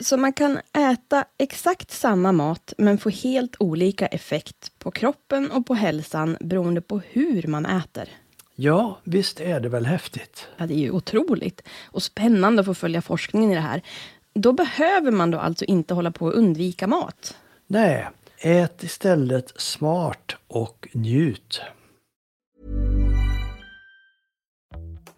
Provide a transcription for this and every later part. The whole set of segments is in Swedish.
Så man kan äta exakt samma mat, men få helt olika effekt på kroppen och på hälsan beroende på hur man äter. Ja, visst är det väl häftigt? Ja, det är ju otroligt och spännande att få följa forskningen i det här. Då behöver man då alltså inte hålla på att undvika mat. Nej, ät istället smart och njut.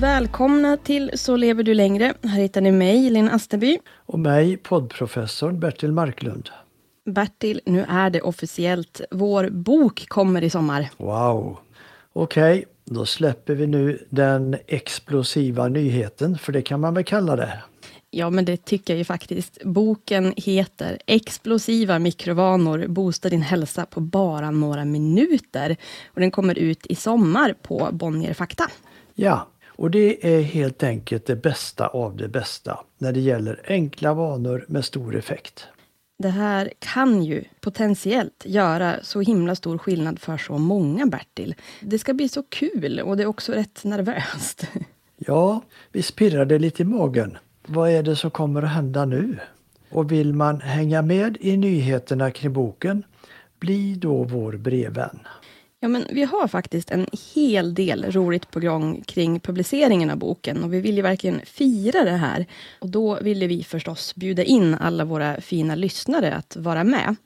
Välkomna till Så lever du längre. Här hittar ni mig, Linn Asterby. Och mig, poddprofessorn Bertil Marklund. Bertil, nu är det officiellt. Vår bok kommer i sommar. Wow! Okej, då släpper vi nu den explosiva nyheten, för det kan man väl kalla det. Ja, men det tycker jag ju faktiskt. Boken heter Explosiva mikrovanor, boosta din hälsa på bara några minuter. Och den kommer ut i sommar på Bonnier Fakta. Ja, och det är helt enkelt det bästa av det bästa när det gäller enkla vanor med stor effekt. Det här kan ju potentiellt göra så himla stor skillnad för så många, Bertil. Det ska bli så kul och det är också rätt nervöst. Ja, vi pirrade lite i magen. Vad är det som kommer att hända nu? Och vill man hänga med i nyheterna kring boken, bli då vår brevvän. Ja, men vi har faktiskt en hel del roligt på gång kring publiceringen av boken och vi vill ju verkligen fira det här. Och då ville vi förstås bjuda in alla våra fina lyssnare att vara med.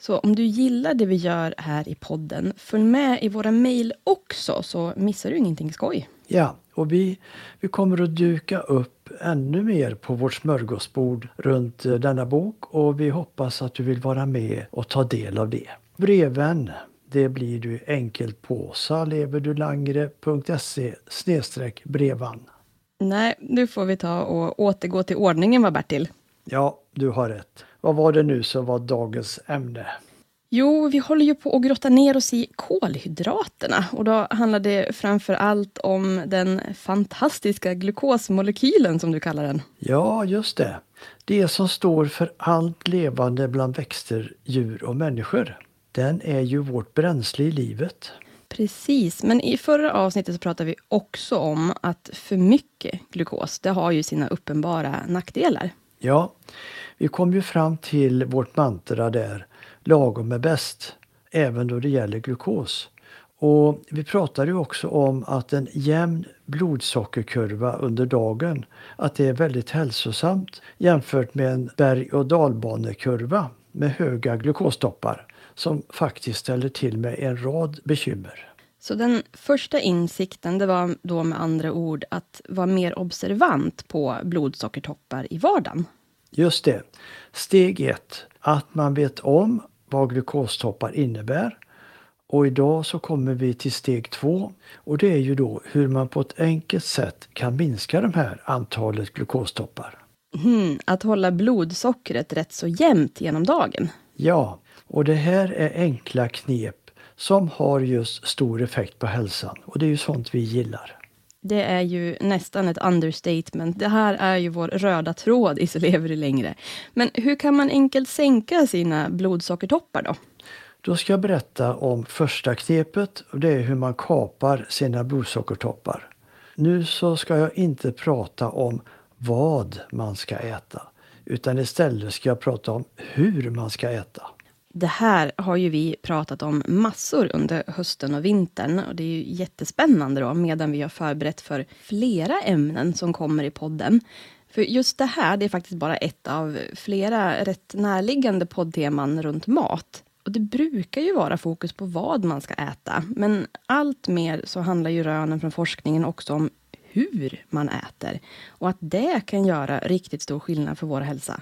Så om du gillar det vi gör här i podden, följ med i våra mejl också så missar du ingenting skoj. Ja, och vi, vi kommer att duka upp ännu mer på vårt smörgåsbord runt eh, denna bok och vi hoppas att du vill vara med och ta del av det. Breven det blir du enkelt på saleverdulangre.se brevan. Nej, nu får vi ta och återgå till ordningen va Bertil? Ja, du har rätt. Vad var det nu som var dagens ämne? Jo, vi håller ju på att grotta ner oss i kolhydraterna och då handlar det framför allt om den fantastiska glukosmolekylen som du kallar den. Ja, just det. Det som står för allt levande bland växter, djur och människor den är ju vårt bränsle i livet. Precis, men i förra avsnittet så pratade vi också om att för mycket glukos, det har ju sina uppenbara nackdelar. Ja, vi kom ju fram till vårt mantra där, lagom är bäst, även då det gäller glukos. Och vi pratade ju också om att en jämn blodsockerkurva under dagen, att det är väldigt hälsosamt jämfört med en berg och dalbanekurva med höga glukostoppar som faktiskt ställer till med en rad bekymmer. Så den första insikten det var då med andra ord att vara mer observant på blodsockertoppar i vardagen? Just det. Steg ett, att man vet om vad glukostoppar innebär. Och idag så kommer vi till steg två och det är ju då hur man på ett enkelt sätt kan minska de här antalet glukostoppar. Hmm, att hålla blodsockret rätt så jämnt genom dagen. Ja, och det här är enkla knep som har just stor effekt på hälsan och det är ju sånt vi gillar. Det är ju nästan ett understatement. Det här är ju vår röda tråd i Så lever du längre. Men hur kan man enkelt sänka sina blodsockertoppar då? Då ska jag berätta om första knepet och det är hur man kapar sina blodsockertoppar. Nu så ska jag inte prata om vad man ska äta utan istället ska jag prata om hur man ska äta. Det här har ju vi pratat om massor under hösten och vintern och det är ju jättespännande då medan vi har förberett för flera ämnen som kommer i podden. För just det här, det är faktiskt bara ett av flera rätt närliggande poddteman runt mat. Och det brukar ju vara fokus på vad man ska äta, men allt mer så handlar ju rönen från forskningen också om hur man äter och att det kan göra riktigt stor skillnad för vår hälsa.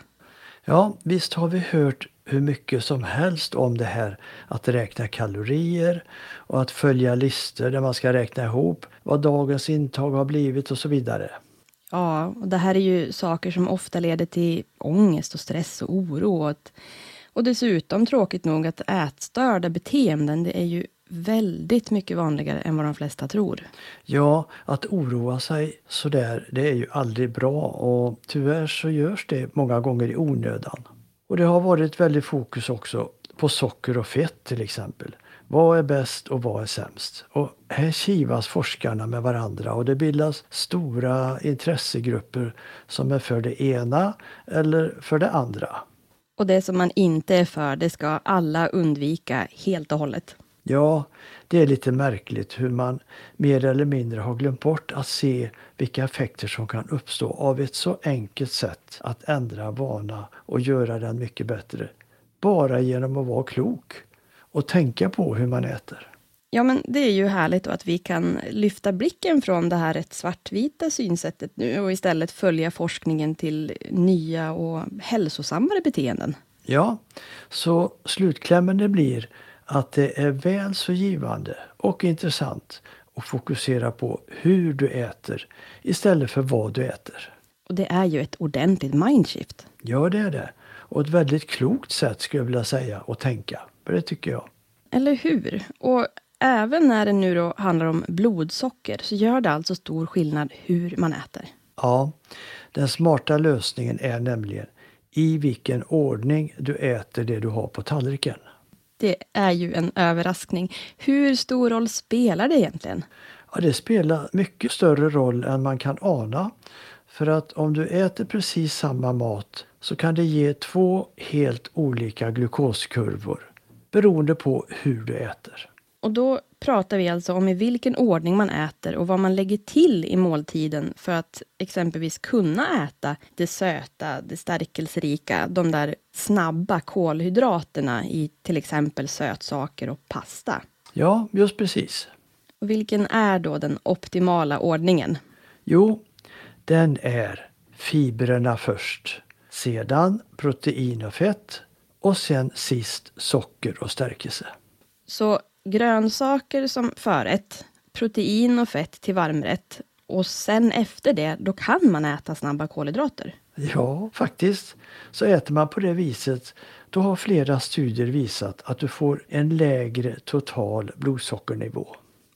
Ja, visst har vi hört hur mycket som helst om det här att räkna kalorier och att följa listor där man ska räkna ihop vad dagens intag har blivit och så vidare. Ja, och det här är ju saker som ofta leder till ångest och stress och oro. Och, och dessutom tråkigt nog att ätstörda beteenden, det är ju väldigt mycket vanligare än vad de flesta tror. Ja, att oroa sig sådär, det är ju aldrig bra och tyvärr så görs det många gånger i onödan. Och det har varit väldigt fokus också på socker och fett till exempel. Vad är bäst och vad är sämst? Och här kivas forskarna med varandra och det bildas stora intressegrupper som är för det ena eller för det andra. Och det som man inte är för, det ska alla undvika helt och hållet. Ja, det är lite märkligt hur man mer eller mindre har glömt bort att se vilka effekter som kan uppstå av ett så enkelt sätt att ändra vana och göra den mycket bättre. Bara genom att vara klok och tänka på hur man äter. Ja, men det är ju härligt att vi kan lyfta blicken från det här rätt svartvita synsättet nu och istället följa forskningen till nya och hälsosammare beteenden. Ja, så slutklämmen det blir att det är väl så givande och intressant att fokusera på hur du äter istället för vad du äter. Och det är ju ett ordentligt mindshift. Ja, det är det. Och ett väldigt klokt sätt skulle jag vilja säga att tänka. För det tycker jag. Eller hur? Och även när det nu då handlar om blodsocker så gör det alltså stor skillnad hur man äter. Ja, den smarta lösningen är nämligen i vilken ordning du äter det du har på tallriken. Det är ju en överraskning. Hur stor roll spelar det egentligen? Ja, det spelar mycket större roll än man kan ana. För att om du äter precis samma mat så kan det ge två helt olika glukoskurvor beroende på hur du äter. Och då pratar vi alltså om i vilken ordning man äter och vad man lägger till i måltiden för att exempelvis kunna äta det söta, det stärkelserika, de där snabba kolhydraterna i till exempel sötsaker och pasta. Ja, just precis. Och vilken är då den optimala ordningen? Jo, den är fibrerna först, sedan protein och fett och sen sist socker och stärkelse. Så grönsaker som förrätt, protein och fett till varmrätt och sen efter det, då kan man äta snabba kolhydrater. Ja, faktiskt. Så äter man på det viset, då har flera studier visat att du får en lägre total blodsockernivå.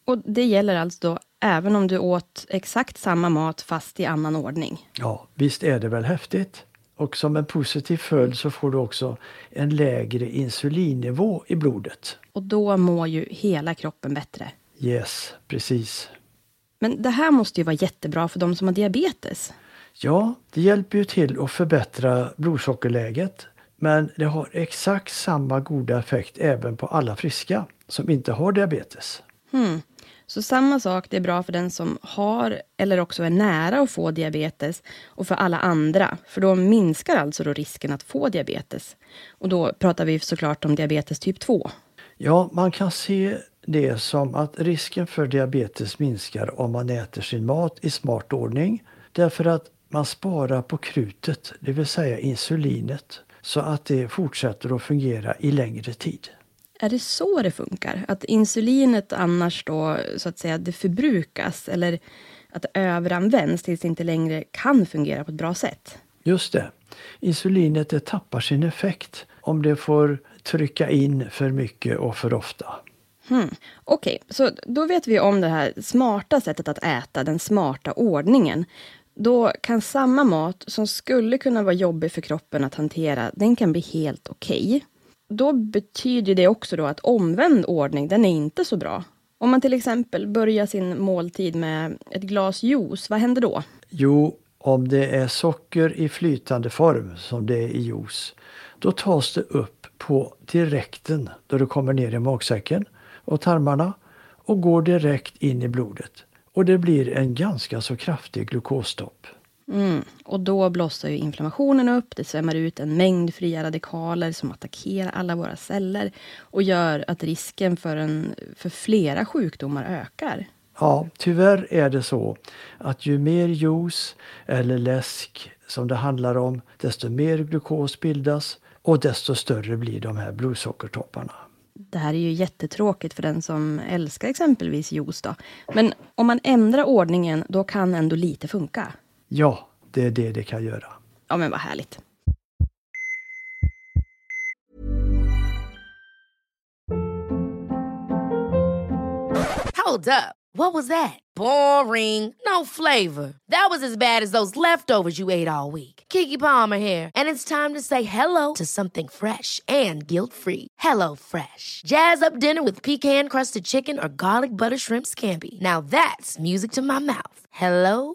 Och det gäller alltså då även om du åt exakt samma mat fast i annan ordning? Ja, visst är det väl häftigt? Och som en positiv följd så får du också en lägre insulinnivå i blodet. Och då mår ju hela kroppen bättre. Yes, precis. Men det här måste ju vara jättebra för de som har diabetes. Ja, det hjälper ju till att förbättra blodsockerläget. Men det har exakt samma goda effekt även på alla friska som inte har diabetes. Hmm. Så samma sak, det är bra för den som har eller också är nära att få diabetes och för alla andra, för då minskar alltså då risken att få diabetes. Och då pratar vi såklart om diabetes typ 2. Ja, man kan se det som att risken för diabetes minskar om man äter sin mat i smart ordning. Därför att Man sparar på krutet, det vill säga insulinet, så att det fortsätter att fungera i längre tid. Är det så det funkar? Att insulinet annars då så att säga det förbrukas eller att det överanvänds tills det inte längre kan fungera på ett bra sätt? Just det. Insulinet det tappar sin effekt om det får trycka in för mycket och för ofta. Hmm. Okej, okay, så då vet vi om det här smarta sättet att äta, den smarta ordningen. Då kan samma mat som skulle kunna vara jobbig för kroppen att hantera, den kan bli helt okej. Okay. Då betyder det också då att omvänd ordning, den är inte så bra. Om man till exempel börjar sin måltid med ett glas juice, vad händer då? Jo, om det är socker i flytande form, som det är i juice, då tas det upp på direkten då det kommer ner i magsäcken och tarmarna och går direkt in i blodet. Och det blir en ganska så kraftig glukosstopp. Mm. Och då blossar ju inflammationen upp, det svämmar ut en mängd fria radikaler som attackerar alla våra celler och gör att risken för, en, för flera sjukdomar ökar. Ja, tyvärr är det så att ju mer juice eller läsk som det handlar om, desto mer glukos bildas och desto större blir de här blodsockertopparna. Det här är ju jättetråkigt för den som älskar exempelvis juice. Då. Men om man ändrar ordningen, då kan ändå lite funka. Ja, det är det det kan göra. Ja, men vad härligt. Hold up. What was that? Boring. No flavor. That was as bad as those leftovers you ate all week. Kiki Palmer here, and it's time to say hello to something fresh and guilt-free. Hello Fresh. Jazz up dinner with pecan-crusted chicken or garlic butter shrimp scampi. Now that's music to my mouth. Hello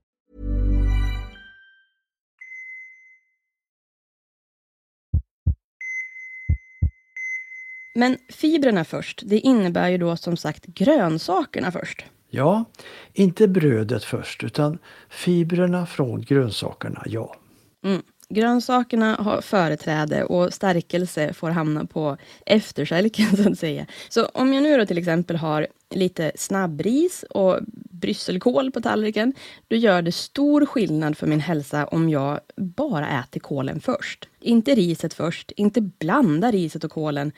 Men fibrerna först, det innebär ju då som sagt grönsakerna först. Ja, inte brödet först utan fibrerna från grönsakerna, ja. Mm. Grönsakerna har företräde och stärkelse får hamna på efterkälken så att säga. Så om jag nu då till exempel har lite snabbris och brysselkål på tallriken, då gör det stor skillnad för min hälsa om jag bara äter kålen först. Inte riset först, inte blanda riset och kålen,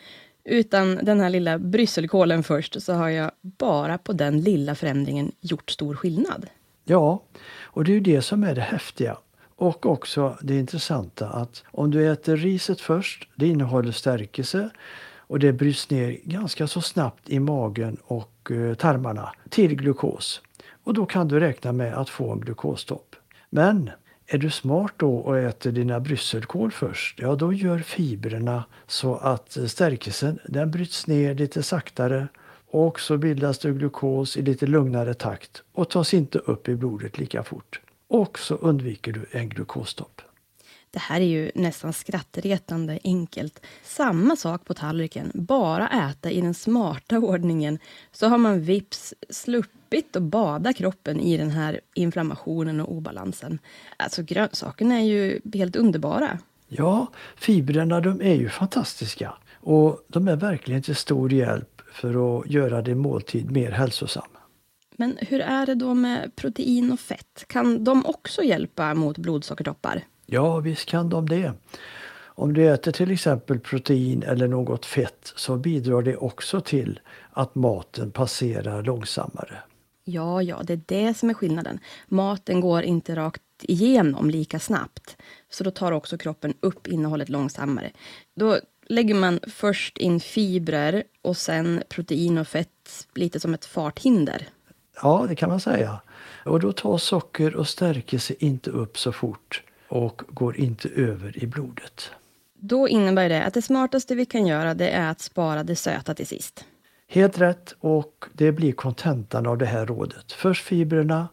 utan den här lilla brysselkålen först, så har jag bara på den lilla förändringen gjort stor skillnad. Ja, och det är ju det som är det häftiga. Och också det intressanta att om du äter riset först, det innehåller stärkelse och det bryts ner ganska så snabbt i magen och eh, tarmarna till glukos. Och då kan du räkna med att få en glukostopp. Men är du smart då och äter dina brysselkål först, ja då gör fibrerna så att stärkelsen den bryts ner lite saktare och så bildas det glukos i lite lugnare takt och tas inte upp i blodet lika fort. Och så undviker du en glukostopp. Det här är ju nästan skrattretande enkelt. Samma sak på tallriken, bara äta i den smarta ordningen så har man vips sluppit att bada kroppen i den här inflammationen och obalansen. Alltså grönsakerna är ju helt underbara. Ja, fibrerna de är ju fantastiska och de är verkligen till stor hjälp för att göra din måltid mer hälsosam. Men hur är det då med protein och fett? Kan de också hjälpa mot blodsockertoppar? Ja, visst kan de det. Om du äter till exempel protein eller något fett så bidrar det också till att maten passerar långsammare. Ja, ja, det är det som är skillnaden. Maten går inte rakt igenom lika snabbt. Så då tar också kroppen upp innehållet långsammare. Då lägger man först in fibrer och sen protein och fett lite som ett farthinder. Ja, det kan man säga. Och då tar socker och stärkelse inte upp så fort och går inte över i blodet. Då innebär det att det smartaste vi kan göra det är att spara det söta till sist. Helt rätt och det blir kontentan av det här rådet. Först fibrerna,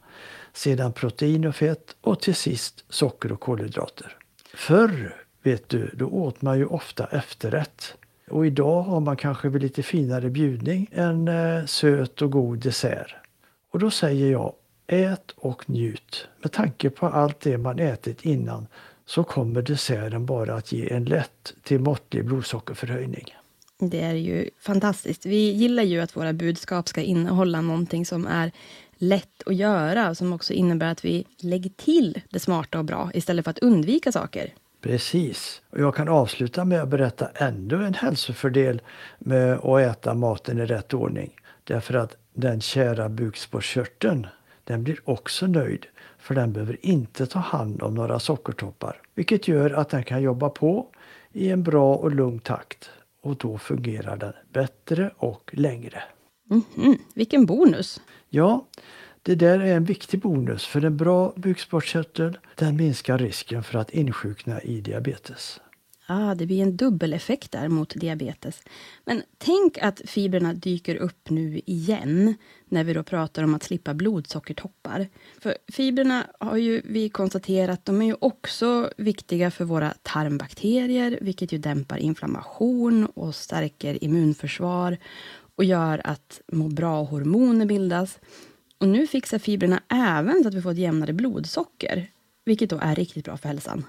sedan protein och fett och till sist socker och kolhydrater. Förr, vet du, då åt man ju ofta efterrätt. Och idag har man kanske vid lite finare bjudning en eh, söt och god dessert. Och då säger jag, ät och njut. Med tanke på allt det man ätit innan så kommer desserten bara att ge en lätt till måttlig blodsockerförhöjning. Det är ju fantastiskt. Vi gillar ju att våra budskap ska innehålla någonting som är lätt att göra, som också innebär att vi lägger till det smarta och bra istället för att undvika saker. Precis. Och jag kan avsluta med att berätta ännu en hälsofördel med att äta maten i rätt ordning. Därför att den kära bukspottkörteln, den blir också nöjd för den behöver inte ta hand om några sockertoppar. Vilket gör att den kan jobba på i en bra och lugn takt och då fungerar den bättre och längre. Mm -hmm. Vilken bonus! Ja, det där är en viktig bonus för en bra bukspottkörtel den minskar risken för att insjukna i diabetes. Ah, det blir en dubbeleffekt där mot diabetes. Men tänk att fibrerna dyker upp nu igen när vi då pratar om att slippa blodsockertoppar. För fibrerna har ju vi konstaterat, de är ju också viktiga för våra tarmbakterier, vilket ju dämpar inflammation och stärker immunförsvar och gör att må bra-hormoner bildas. Och nu fixar fibrerna även så att vi får ett jämnare blodsocker, vilket då är riktigt bra för hälsan.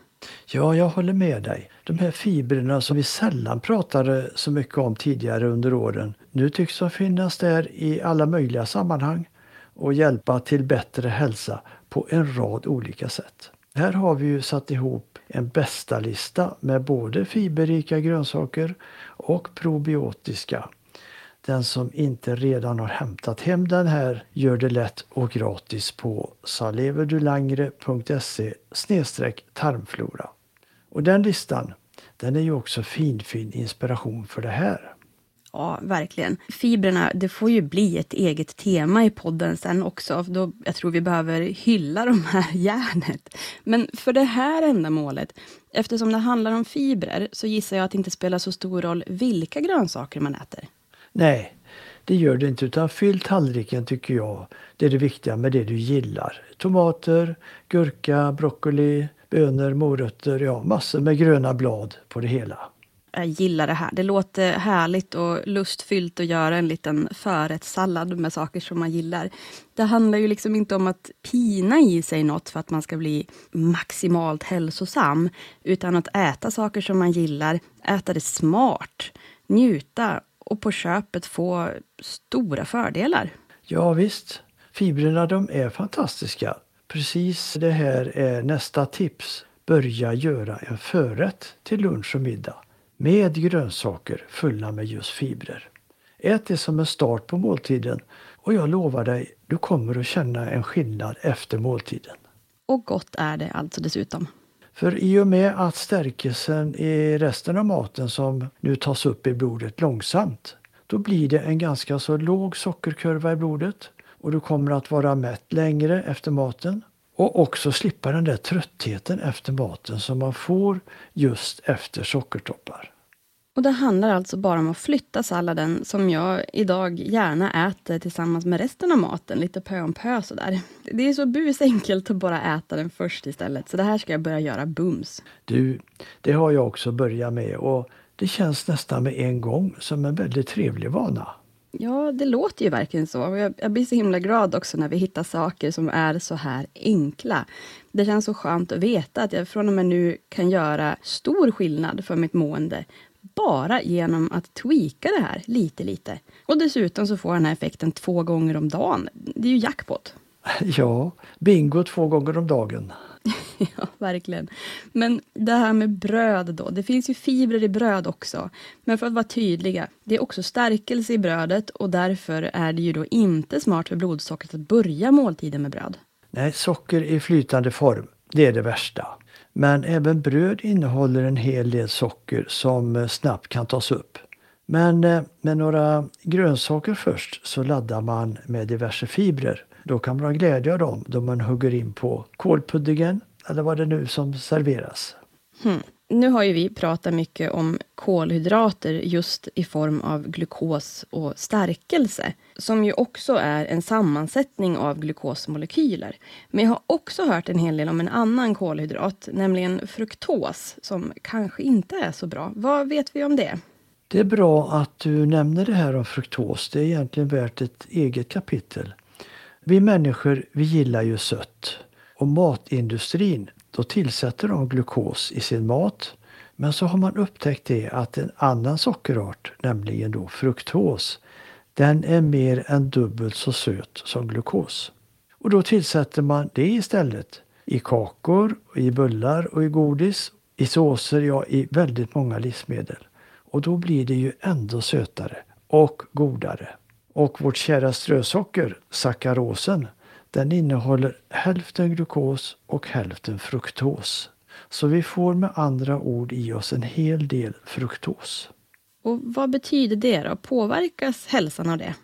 Ja, jag håller med dig. De här fibrerna som vi sällan pratade så mycket om tidigare under åren. Nu tycks de finnas där i alla möjliga sammanhang och hjälpa till bättre hälsa på en rad olika sätt. Här har vi ju satt ihop en bästa lista med både fiberrika grönsaker och probiotiska. Den som inte redan har hämtat hem den här gör det lätt och gratis på saleverdulangre.se tarmflora. Och den listan den är ju också finfin inspiration för det här. Ja, verkligen. Fibrerna, det får ju bli ett eget tema i podden sen också. Då, jag tror vi behöver hylla de här järnet. Men för det här ändamålet, eftersom det handlar om fibrer, så gissar jag att det inte spelar så stor roll vilka grönsaker man äter. Nej, det gör det inte. Utan fyll tallriken tycker jag. Det är det viktiga med det du gillar. Tomater, gurka, broccoli, bönor, morötter, ja massor med gröna blad på det hela. Jag gillar det här. Det låter härligt och lustfyllt att göra en liten förrättssallad med saker som man gillar. Det handlar ju liksom inte om att pina i sig något för att man ska bli maximalt hälsosam, utan att äta saker som man gillar, äta det smart, njuta och på köpet få stora fördelar. Ja visst, fibrerna de är fantastiska. Precis det här är nästa tips. Börja göra en förrätt till lunch och middag. med grönsaker fulla med just fibrer. Ät det som en start på måltiden och jag lovar dig, du kommer att känna en skillnad efter måltiden. Och gott är det alltså dessutom. För i och med att stärkelsen i resten av maten som nu tas upp i blodet långsamt, då blir det en ganska så låg sockerkurva i blodet och du kommer att vara mätt längre efter maten och också slippa den där tröttheten efter maten som man får just efter sockertoppar. Och det handlar alltså bara om att flytta salladen som jag idag gärna äter tillsammans med resten av maten, lite pö om pö sådär. Det är så busenkelt att bara äta den först istället, så det här ska jag börja göra bums. Du, det har jag också börjat med och det känns nästan med en gång som en väldigt trevlig vana. Ja, det låter ju verkligen så. Jag, jag blir så himla glad också när vi hittar saker som är så här enkla. Det känns så skönt att veta att jag från och med nu kan göra stor skillnad för mitt mående bara genom att tweaka det här lite, lite. Och dessutom så får den här effekten två gånger om dagen. Det är ju jackpot. Ja, bingo två gånger om dagen. ja, verkligen. Men det här med bröd då. Det finns ju fibrer i bröd också. Men för att vara tydliga, det är också stärkelse i brödet och därför är det ju då inte smart för blodsockret att börja måltiden med bröd. Nej, socker i flytande form, det är det värsta. Men även bröd innehåller en hel del socker som eh, snabbt kan tas upp. Men eh, med några grönsaker först så laddar man med diverse fibrer. Då kan man ha glädje av dem då man hugger in på kålpuddingen eller vad det nu som serveras. Hmm. Nu har ju vi pratat mycket om kolhydrater just i form av glukos och stärkelse, som ju också är en sammansättning av glukosmolekyler. Men jag har också hört en hel del om en annan kolhydrat, nämligen fruktos, som kanske inte är så bra. Vad vet vi om det? Det är bra att du nämner det här om fruktos. Det är egentligen värt ett eget kapitel. Vi människor, vi gillar ju sött. Och matindustrin då tillsätter de glukos i sin mat. Men så har man upptäckt det att en annan sockerart, nämligen då fruktos, den är mer än dubbelt så söt som glukos. Och då tillsätter man det istället i kakor, i bullar och i godis, i såser, ja i väldigt många livsmedel. Och då blir det ju ändå sötare och godare. Och vårt kära strösocker, sackarosen, den innehåller hälften glukos och hälften fruktos. Så vi får med andra ord i oss en hel del fruktos. Och Vad betyder det då? Påverkas hälsan av det?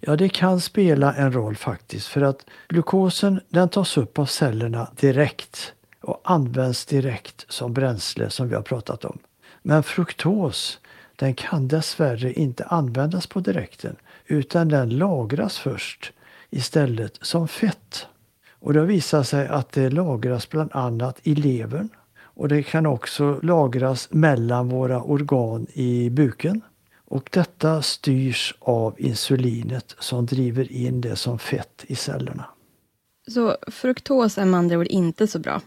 Ja, det kan spela en roll faktiskt för att glukosen den tas upp av cellerna direkt och används direkt som bränsle som vi har pratat om. Men fruktos den kan dessvärre inte användas på direkten utan den lagras först istället som fett. Och det har visat sig att det lagras bland annat i levern och det kan också lagras mellan våra organ i buken. Och detta styrs av insulinet som driver in det som fett i cellerna. Så fruktos är med andra ord inte så bra?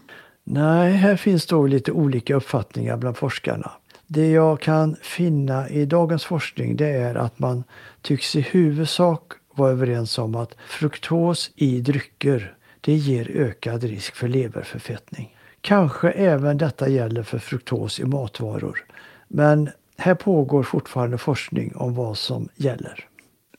Nej, här finns då lite olika uppfattningar bland forskarna. Det jag kan finna i dagens forskning det är att man tycks i huvudsak vara överens om att fruktos i drycker det ger ökad risk för leverförfettning. Kanske även detta gäller för fruktos i matvaror. Men här pågår fortfarande forskning om vad som gäller.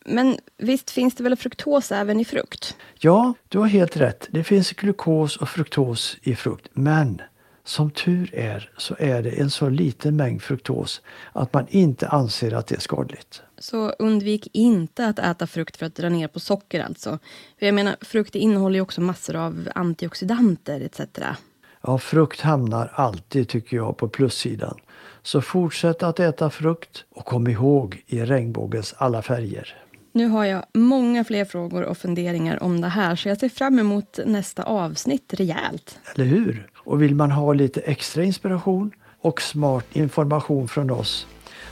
Men visst finns det väl fruktos även i frukt? Ja, du har helt rätt. Det finns glukos och fruktos i frukt. Men som tur är så är det en så liten mängd fruktos att man inte anser att det är skadligt. Så undvik inte att äta frukt för att dra ner på socker alltså. För jag menar, frukt innehåller ju också massor av antioxidanter etc. Ja, frukt hamnar alltid, tycker jag, på plussidan. Så fortsätt att äta frukt och kom ihåg i regnbågens alla färger. Nu har jag många fler frågor och funderingar om det här, så jag ser fram emot nästa avsnitt rejält. Eller hur? Och vill man ha lite extra inspiration och smart information från oss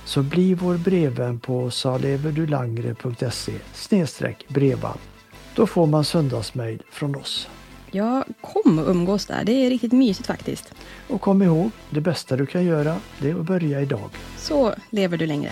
så bli vår brevvän på saleverdulangre.se brevband. Då får man söndagsmail från oss. Ja, kom och umgås där. Det är riktigt mysigt faktiskt. Och kom ihåg, det bästa du kan göra, det är att börja idag. Så lever du längre.